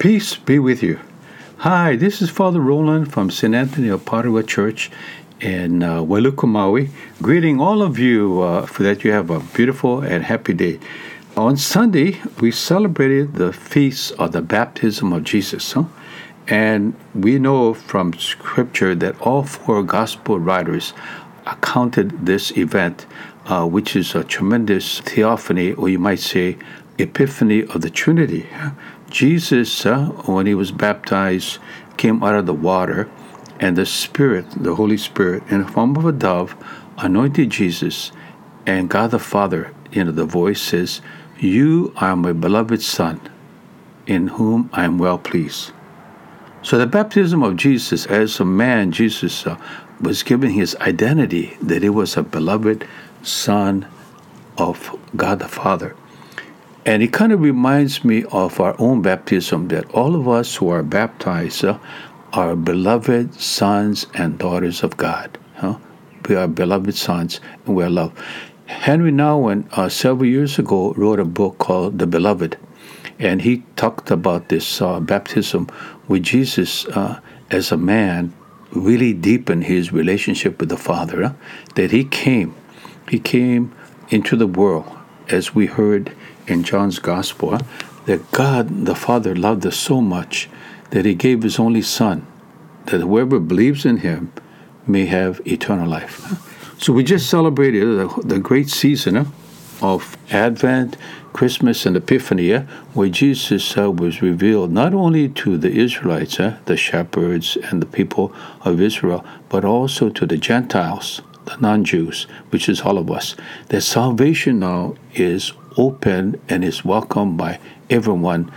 Peace be with you. Hi, this is Father Roland from St. Anthony of Padua Church in uh, Maui, greeting all of you uh, for that you have a beautiful and happy day. On Sunday, we celebrated the feast of the baptism of Jesus. Huh? And we know from Scripture that all four gospel writers accounted this event, uh, which is a tremendous theophany, or you might say, epiphany of the Trinity. Jesus, uh, when he was baptized, came out of the water, and the Spirit, the Holy Spirit, in the form of a dove, anointed Jesus, and God the Father, you know, the voice says, You are my beloved Son, in whom I am well pleased. So the baptism of Jesus, as a man, Jesus uh, was given his identity that he was a beloved Son of God the Father. And it kind of reminds me of our own baptism that all of us who are baptized uh, are beloved sons and daughters of God. Huh? We are beloved sons and we are loved. Henry Nouwen, uh, several years ago, wrote a book called The Beloved. And he talked about this uh, baptism with Jesus uh, as a man really deepened his relationship with the Father. Huh? That he came, he came into the world, as we heard in John's Gospel that God the Father loved us so much that he gave his only Son, that whoever believes in him may have eternal life. So we just celebrated the, great season of Advent, Christmas, and Epiphany, where Jesus uh, was revealed not only to the Israelites, uh, the shepherds, and the people of Israel, but also to the Gentiles, the non Jews, which is all of us. That salvation now is open and is welcomed by everyone.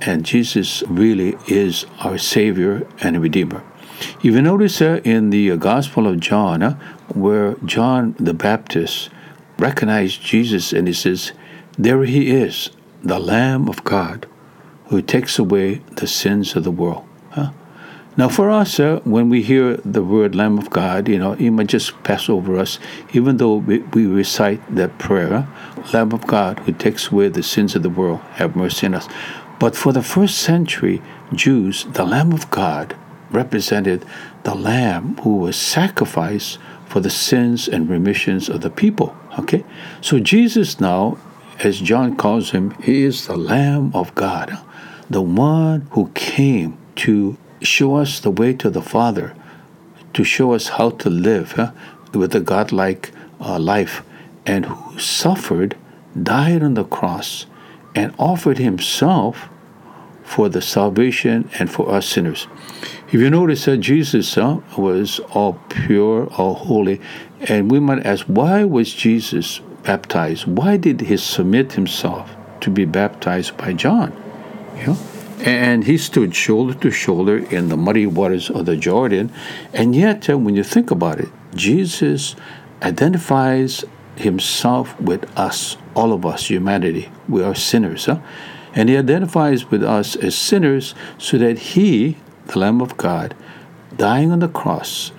And Jesus really is our Savior and Redeemer. If You notice uh, in the Gospel of John, uh, where John the Baptist recognized Jesus and he says, There he is, the Lamb of God, who takes away the sins of the world. Huh? Now, for us, uh, when we hear the word Lamb of God, you know, it might just pass over us, even though we, we recite that prayer, Lamb of God, who takes away the sins of the world, have mercy on us. But for the first century Jews, the Lamb of God represented the Lamb who was sacrificed for the sins and remissions of the people. Okay? So Jesus now, as John calls him, he is the Lamb of God, the one who came to show us the way to the Father, to show us how to live huh, with a godlike uh, life, and who suffered, died on the cross, and offered himself for the salvation and for us sinners. If you notice that Jesus uh, was all pure, all holy, and we might ask, why was Jesus baptized? Why did he submit himself to be baptized by John? You know? And he stood shoulder to shoulder in the muddy waters of the Jordan. And yet, uh, when you think about it, Jesus identifies himself with us, all of us, humanity. We are sinners. Huh? And he identifies with us as sinners so that he, the Lamb of God, dying on the cross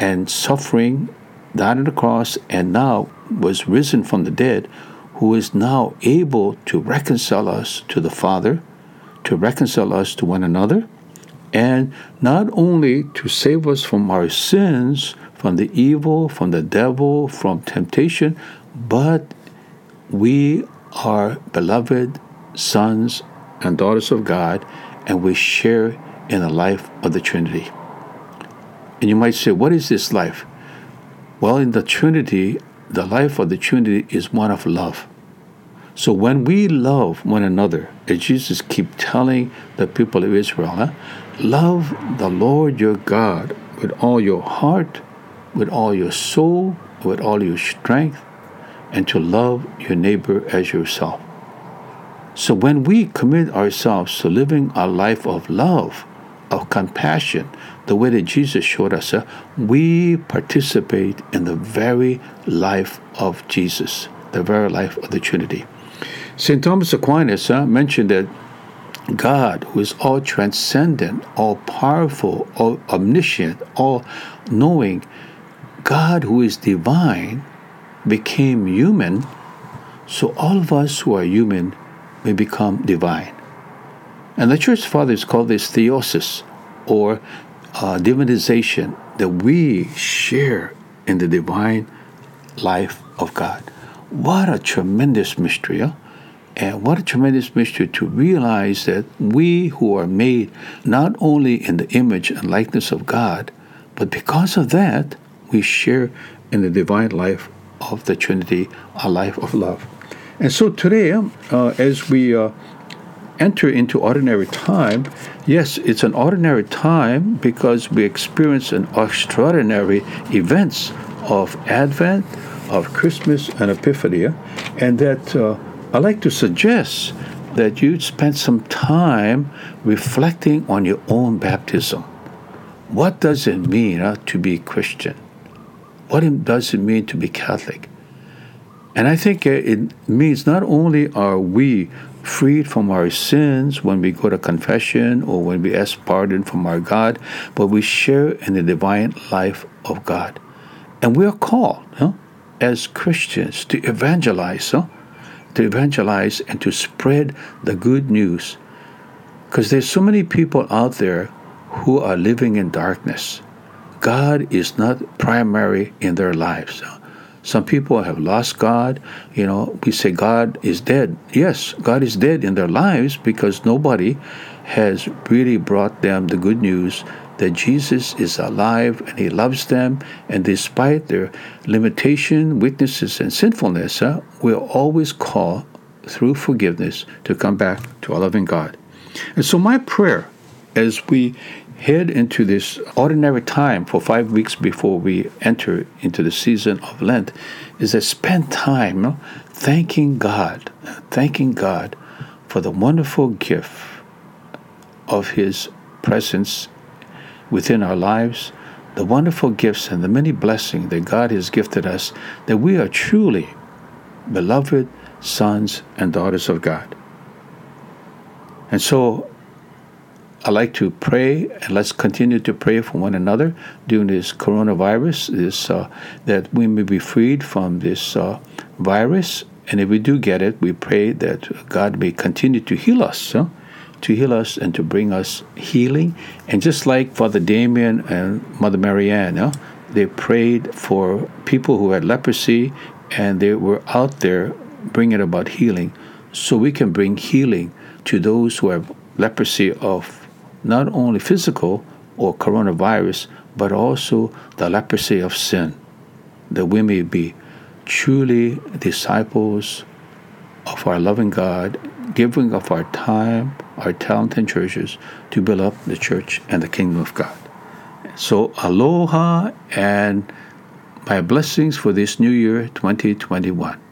and suffering, died on the cross, and now was risen from the dead, who is now able to reconcile us to the Father to reconcile us to one another, and not only to save us from our sins, from the evil, from the devil, from temptation, but we are beloved sons and daughters of God, and we share in the life of the Trinity. And you might say, What is this life? Well, in the Trinity, the life of the Trinity is one of love. So when we love one another, as Jesus keep telling the people of Israel, huh, love the Lord your God with all your heart, with all your soul, with all your strength, and to love your neighbor as yourself. So when we commit ourselves to living a life of love, of compassion, the way that Jesus showed us, we participate in the very life of Jesus, the very life of the Trinity. St. Thomas Aquinas uh, mentioned that God, who is all transcendent, all powerful, all omniscient, all knowing, God, who is divine, became human, so all of us who are human may become divine. And the church fathers call this theosis or uh, divinization, that we share in the divine life of God. What a tremendous mystery, huh? And what a tremendous mystery to realize that we who are made not only in the image and likeness of God, but because of that, we share in the divine life of the Trinity, a life of love. And so today, uh, as we uh, enter into ordinary time, yes, it's an ordinary time because we experience an extraordinary events of Advent, of Christmas and Epiphany, and that uh, I like to suggest that you spend some time reflecting on your own baptism. What does it mean uh, to be Christian? What does it mean to be Catholic? And I think uh, it means not only are we freed from our sins when we go to confession or when we ask pardon from our God, but we share in the divine life of God. And we are called as Christians to evangelize, huh? To evangelize and to spread the good news. Because there's so many people out there who are living in darkness. God is not primary in their lives. Some people have lost God. You know, we say God is dead. Yes, God is dead in their lives because nobody has really brought them the good news that Jesus is alive and he loves them. And despite their limitation, weaknesses, and sinfulness, uh, we're always called through forgiveness to come back to our loving God. And so, my prayer as we head into this ordinary time for five weeks before we enter into the season of Lent is to spend time thanking God, thanking God for the wonderful gift of His presence within our lives, the wonderful gifts and the many blessings that God has gifted us, that we are truly beloved sons and daughters of God. And so I like to pray, and let's continue to pray for one another during this coronavirus, this uh, that we may be freed from this uh, virus. And if we do get it, we pray that God may continue to heal us, huh? To heal us and to bring us healing. And just like Father Damien and Mother Marianne, they prayed for people who had leprosy, and they were out there bringing about healing. So we can bring healing to those who have leprosy of not only physical or coronavirus, but also the leprosy of sin, that we may be truly disciples of our loving God, giving of our time, our talent, and treasures to build up the church and the kingdom of God. So, aloha and my blessings for this new year 2021.